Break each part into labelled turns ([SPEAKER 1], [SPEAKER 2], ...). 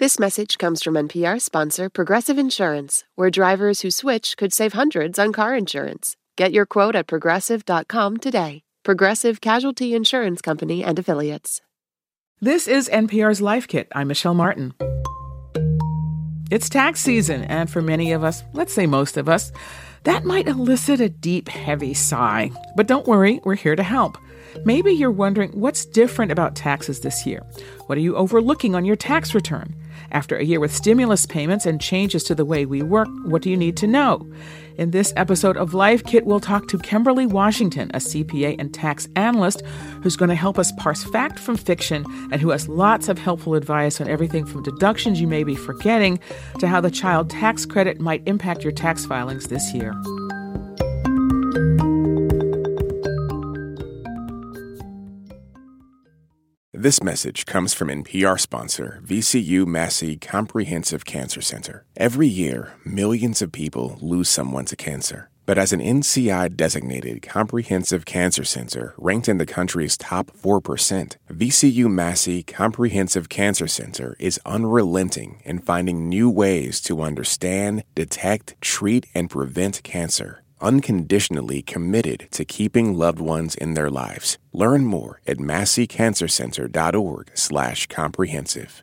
[SPEAKER 1] This message comes from NPR sponsor Progressive Insurance, where drivers who switch could save hundreds on car insurance. Get your quote at progressive.com today. Progressive Casualty Insurance Company and Affiliates.
[SPEAKER 2] This is NPR's Life Kit. I'm Michelle Martin. It's tax season, and for many of us, let's say most of us, that might elicit a deep, heavy sigh. But don't worry, we're here to help. Maybe you're wondering what's different about taxes this year. What are you overlooking on your tax return? After a year with stimulus payments and changes to the way we work, what do you need to know? In this episode of Life Kit, we'll talk to Kimberly Washington, a CPA and tax analyst who's going to help us parse fact from fiction and who has lots of helpful advice on everything from deductions you may be forgetting to how the child tax credit might impact your tax filings this year.
[SPEAKER 3] This message comes from NPR sponsor VCU Massey Comprehensive Cancer Center. Every year, millions of people lose someone to cancer. But as an NCI designated comprehensive cancer center ranked in the country's top 4%, VCU Massey Comprehensive Cancer Center is unrelenting in finding new ways to understand, detect, treat, and prevent cancer unconditionally committed to keeping loved ones in their lives. Learn more at masseycancercenter.org slash comprehensive.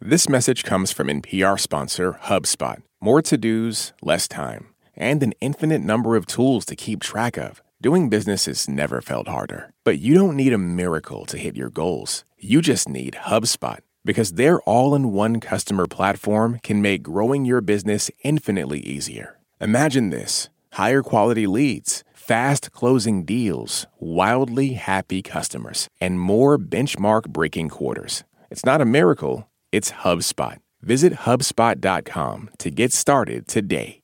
[SPEAKER 3] This message comes from NPR sponsor HubSpot. More to-dos, less time, and an infinite number of tools to keep track of. Doing business has never felt harder. But you don't need a miracle to hit your goals. You just need HubSpot. Because their all-in-one customer platform can make growing your business infinitely easier. Imagine this higher quality leads, fast closing deals, wildly happy customers, and more benchmark breaking quarters. It's not a miracle, it's HubSpot. Visit HubSpot.com to get started today.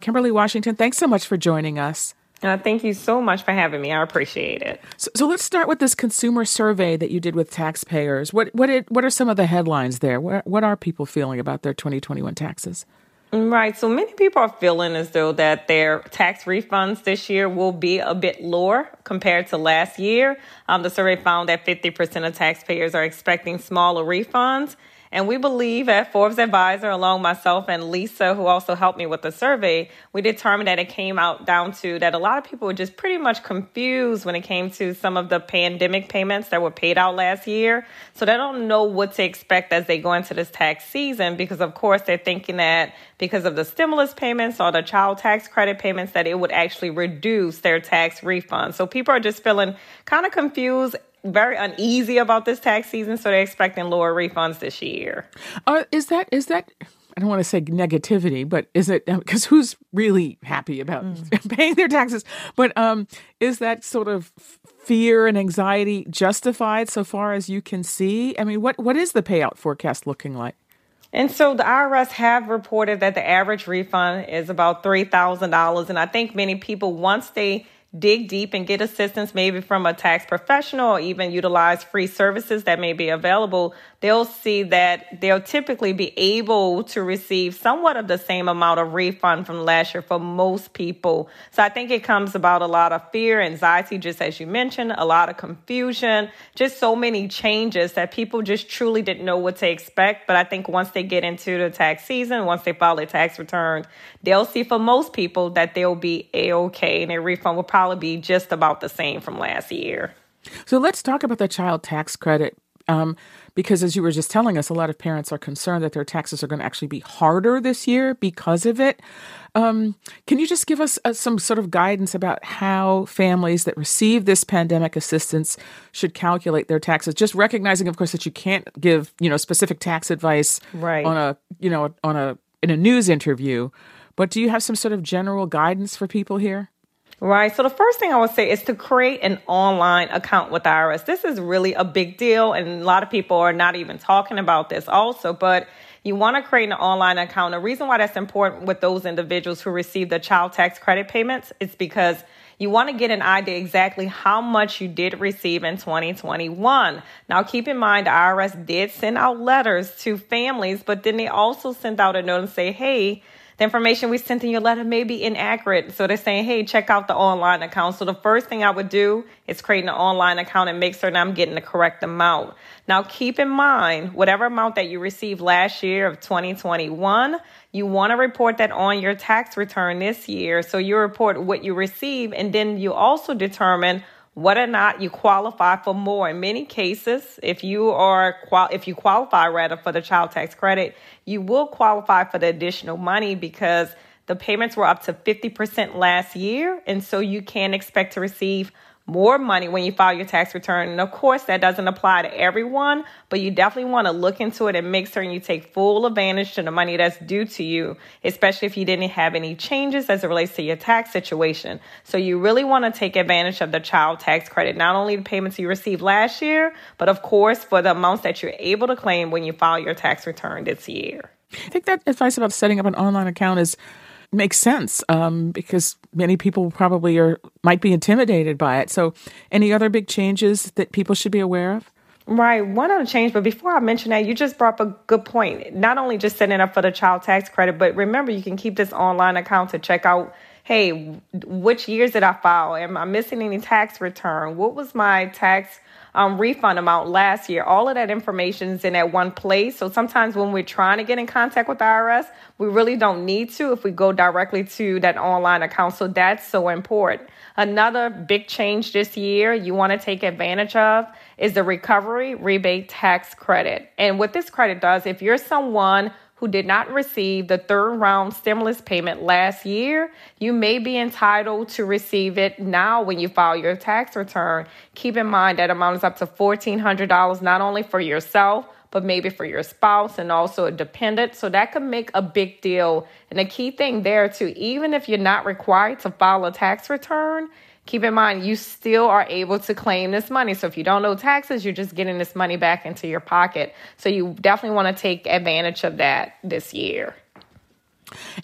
[SPEAKER 2] Kimberly Washington, thanks so much for joining us.
[SPEAKER 4] Uh, thank you so much for having me. I appreciate it.
[SPEAKER 2] So, so, let's start with this consumer survey that you did with taxpayers. What what it, what are some of the headlines there? What what are people feeling about their 2021 taxes?
[SPEAKER 4] Right. So many people are feeling as though that their tax refunds this year will be a bit lower compared to last year. Um, the survey found that 50% of taxpayers are expecting smaller refunds. And we believe at Forbes Advisor, along myself and Lisa, who also helped me with the survey, we determined that it came out down to that a lot of people were just pretty much confused when it came to some of the pandemic payments that were paid out last year. So they don't know what to expect as they go into this tax season because, of course, they're thinking that because of the stimulus payments or the child tax credit payments, that it would actually reduce their tax refund. So people are just feeling kind of confused very uneasy about this tax season, so they're expecting lower refunds this year.
[SPEAKER 2] Uh, is that is that? I don't want to say negativity, but is it because who's really happy about mm. paying their taxes? But um, is that sort of fear and anxiety justified so far as you can see? I mean, what what is the payout forecast looking like?
[SPEAKER 4] And so the IRS have reported that the average refund is about $3,000. And I think many people, once they dig deep and get assistance maybe from a tax professional or even utilize free services that may be available, they'll see that they'll typically be able to receive somewhat of the same amount of refund from last year for most people. So I think it comes about a lot of fear, anxiety, just as you mentioned, a lot of confusion, just so many changes that people just truly didn't know what to expect. But I think once they get into the tax season, once they file their tax return, they'll see for most people that they'll be a-okay and their refund will probably be just about the same from last year.
[SPEAKER 2] So let's talk about the child tax credit um, because, as you were just telling us, a lot of parents are concerned that their taxes are going to actually be harder this year because of it. Um, can you just give us uh, some sort of guidance about how families that receive this pandemic assistance should calculate their taxes? Just recognizing, of course, that you can't give you know specific tax advice
[SPEAKER 4] right.
[SPEAKER 2] on a you know on a in a news interview, but do you have some sort of general guidance for people here?
[SPEAKER 4] Right. So the first thing I would say is to create an online account with IRS. This is really a big deal, and a lot of people are not even talking about this also, but you want to create an online account. The reason why that's important with those individuals who receive the child tax credit payments is because you want to get an idea exactly how much you did receive in 2021. Now, keep in mind, the IRS did send out letters to families, but then they also sent out a note and say, hey, the information we sent in your letter may be inaccurate. So they're saying, hey, check out the online account. So the first thing I would do is create an online account and make certain I'm getting the correct amount. Now, keep in mind, whatever amount that you received last year of 2021, you want to report that on your tax return this year. So you report what you receive, and then you also determine whether or not you qualify for more. In many cases, if you are if you qualify rather for the child tax credit, you will qualify for the additional money because the payments were up to 50% last year, and so you can expect to receive more money when you file your tax return. And of course, that doesn't apply to everyone, but you definitely want to look into it and make certain you take full advantage to the money that's due to you, especially if you didn't have any changes as it relates to your tax situation. So you really want to take advantage of the child tax credit, not only the payments you received last year, but of course for the amounts that you're able to claim when you file your tax return this year.
[SPEAKER 2] I think that advice about setting up an online account is makes sense um, because many people probably are might be intimidated by it. So, any other big changes that people should be aware of?
[SPEAKER 4] Right, one other change, but before I mention that, you just brought up a good point. Not only just setting up for the child tax credit, but remember you can keep this online account to check out hey, which years did I file? Am I missing any tax return? What was my tax um, refund amount last year. All of that information is in that one place. So sometimes when we're trying to get in contact with the IRS, we really don't need to if we go directly to that online account. So that's so important. Another big change this year you want to take advantage of is the recovery rebate tax credit. And what this credit does, if you're someone who did not receive the third round stimulus payment last year, you may be entitled to receive it now when you file your tax return. Keep in mind that amount is up to $1,400, not only for yourself, but maybe for your spouse and also a dependent. So that could make a big deal. And the key thing there, too, even if you're not required to file a tax return, keep in mind you still are able to claim this money. So if you don't owe taxes, you're just getting this money back into your pocket. So you definitely want to take advantage of that this year.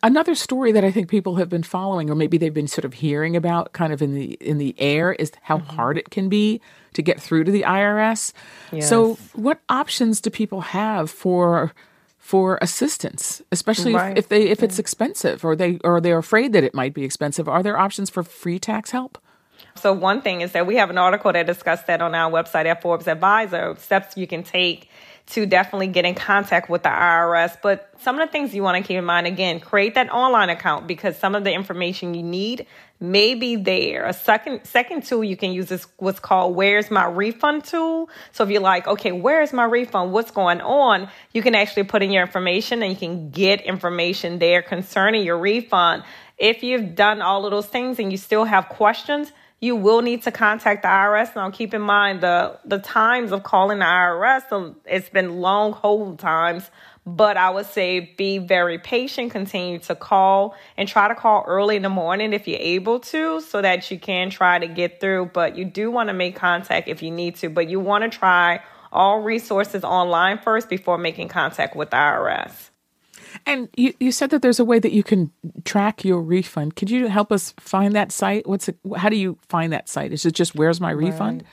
[SPEAKER 2] Another story that I think people have been following, or maybe they've been sort of hearing about, kind of in the in the air, is how mm-hmm. hard it can be to get through to the IRS. Yes. So, what options do people have for for assistance, especially right. if, if, they if it's expensive, or they or they're afraid that it might be expensive? Are there options for free tax help?
[SPEAKER 4] So one thing is that we have an article that discussed that on our website at Forbes Advisor, steps you can take to definitely get in contact with the IRS. But some of the things you want to keep in mind again, create that online account because some of the information you need may be there. A second second tool you can use is what's called Where's My Refund tool. So if you're like, okay, where's my refund? What's going on? You can actually put in your information and you can get information there concerning your refund. If you've done all of those things and you still have questions, you will need to contact the IRS. Now, keep in mind the the times of calling the IRS. Um, it's been long hold times, but I would say be very patient. Continue to call and try to call early in the morning if you're able to, so that you can try to get through. But you do want to make contact if you need to. But you want to try all resources online first before making contact with the IRS.
[SPEAKER 2] And you, you said that there's a way that you can track your refund. Could you help us find that site? What's it, how do you find that site? Is it just where's my refund?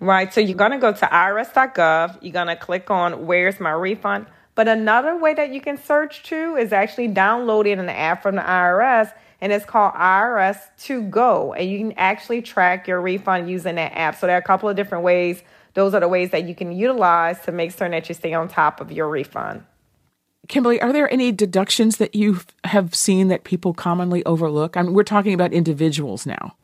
[SPEAKER 4] Right. right. So you're going to go to irs.gov. You're going to click on where's my refund. But another way that you can search too is actually downloading an app from the IRS and it's called IRS to go. And you can actually track your refund using that app. So there are a couple of different ways. Those are the ways that you can utilize to make certain that you stay on top of your refund.
[SPEAKER 2] Kimberly, are there any deductions that you have seen that people commonly overlook? I mean, we're talking about individuals now.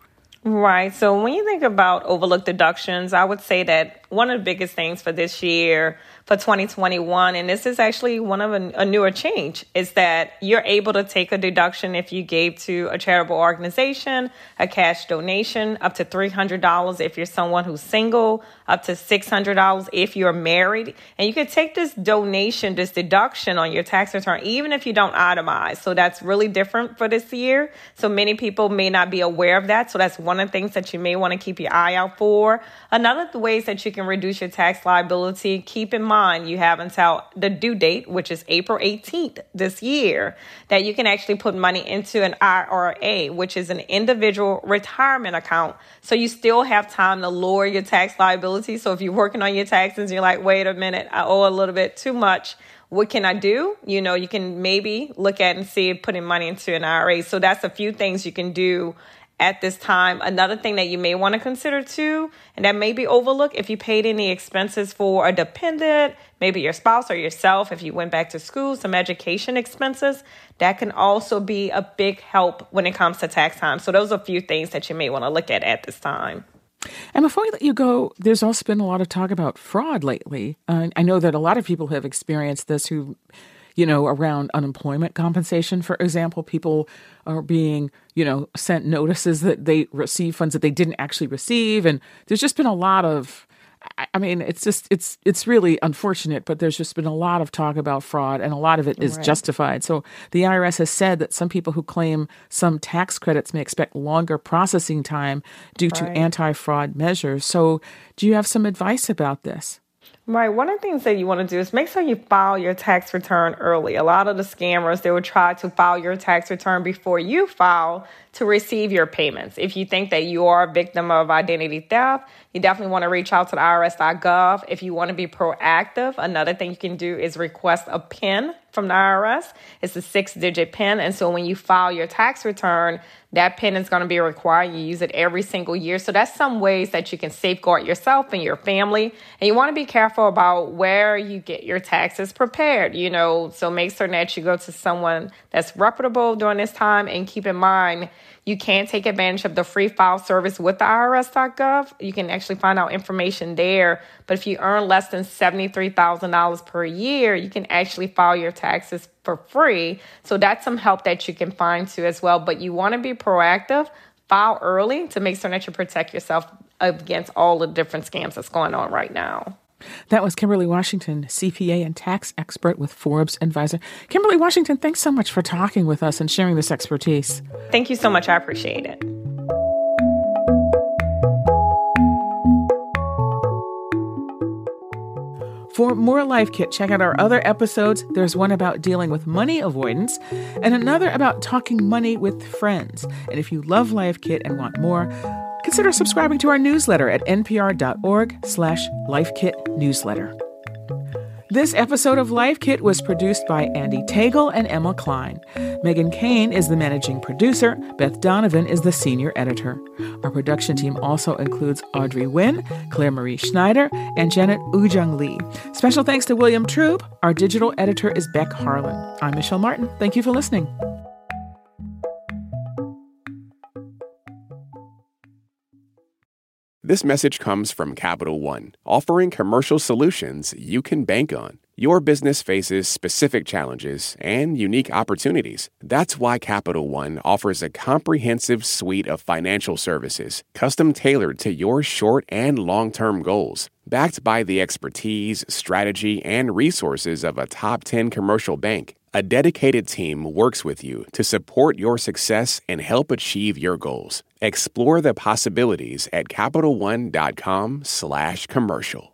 [SPEAKER 4] Right. So when you think about overlooked deductions, I would say that one of the biggest things for this year for 2021, and this is actually one of a, a, newer change, is that you're able to take a deduction if you gave to a charitable organization, a cash donation, up to $300 if you're someone who's single, up to $600 if you're married. And you can take this donation, this deduction on your tax return, even if you don't itemize. So that's really different for this year. So many people may not be aware of that. So that's one of the things that you may want to keep your eye out for. Another ways that you can reduce your tax liability, keep in mind you have until the due date, which is April 18th this year, that you can actually put money into an IRA, which is an individual retirement account. So you still have time to lower your tax liability. So if you're working on your taxes, you're like, wait a minute, I owe a little bit too much what can I do? You know, you can maybe look at and see putting money into an IRA. So that's a few things you can do at this time. Another thing that you may want to consider too, and that may be overlooked if you paid any expenses for a dependent, maybe your spouse or yourself, if you went back to school, some education expenses, that can also be a big help when it comes to tax time. So those are a few things that you may want to look at at this time.
[SPEAKER 2] And before we let you go, there's also been a lot of talk about fraud lately. Uh, I know that a lot of people have experienced this who you know, around unemployment compensation, for example. People are being, you know, sent notices that they receive funds that they didn't actually receive. And there's just been a lot of, I mean, it's just it's it's really unfortunate, but there's just been a lot of talk about fraud, and a lot of it is right. justified. So the IRS has said that some people who claim some tax credits may expect longer processing time due right. to anti-fraud measures. So, do you have some advice about this?
[SPEAKER 4] Right. One of the things that you want to do is make sure you file your tax return early. A lot of the scammers, they will try to file your tax return before you file to receive your payments. If you think that you are a victim of identity theft, you definitely want to reach out to the IRS.gov. If you want to be proactive, another thing you can do is request a PIN from the IRS. It's a six digit PIN. And so when you file your tax return, that PIN is going to be required. You use it every single year. So that's some ways that you can safeguard yourself and your family. And you want to be careful about where you get your taxes prepared, you know, so make certain that you go to someone that's reputable during this time and keep in mind you can take advantage of the free file service with the IRS.gov. You can actually find out information there. But if you earn less than $73,000 per year, you can actually file your taxes for free. So that's some help that you can find too as well. But you want to be proactive, file early to make sure that you protect yourself against all the different scams that's going on right now.
[SPEAKER 2] That was Kimberly Washington, CPA and tax expert with Forbes Advisor. Kimberly Washington, thanks so much for talking with us and sharing this expertise.
[SPEAKER 4] Thank you so much. I appreciate it.
[SPEAKER 2] For more Life Kit, check out our other episodes. There's one about dealing with money avoidance and another about talking money with friends. And if you love Life Kit and want more, consider subscribing to our newsletter at npr.org slash lifekitnewsletter. This episode of Life Kit was produced by Andy Tagle and Emma Klein. Meghan Keane is the managing producer. Beth Donovan is the senior editor. Our production team also includes Audrey Nguyen, Clare Marie Schneider, and Janet Woojeong Lee. Special thanks to William Troop. Our digital editor is Beck Harlan. I'm Michelle Martin. Thank you for listening.
[SPEAKER 3] This message comes from Capital One, offering commercial solutions you can bank on. Your business faces specific challenges and unique opportunities. That's why Capital One offers a comprehensive suite of financial services, custom tailored to your short and long term goals. Backed by the expertise, strategy, and resources of a top 10 commercial bank, a dedicated team works with you to support your success and help achieve your goals. Explore the possibilities at CapitalOne.com/commercial.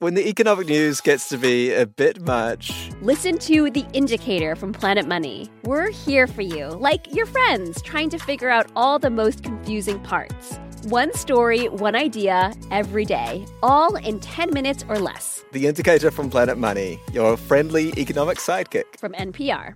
[SPEAKER 5] When the economic news gets to be a bit much,
[SPEAKER 6] listen to The Indicator from Planet Money. We're here for you, like your friends, trying to figure out all the most confusing parts. One story, one idea, every day, all in 10 minutes or less.
[SPEAKER 5] The Indicator from Planet Money, your friendly economic sidekick.
[SPEAKER 6] From NPR.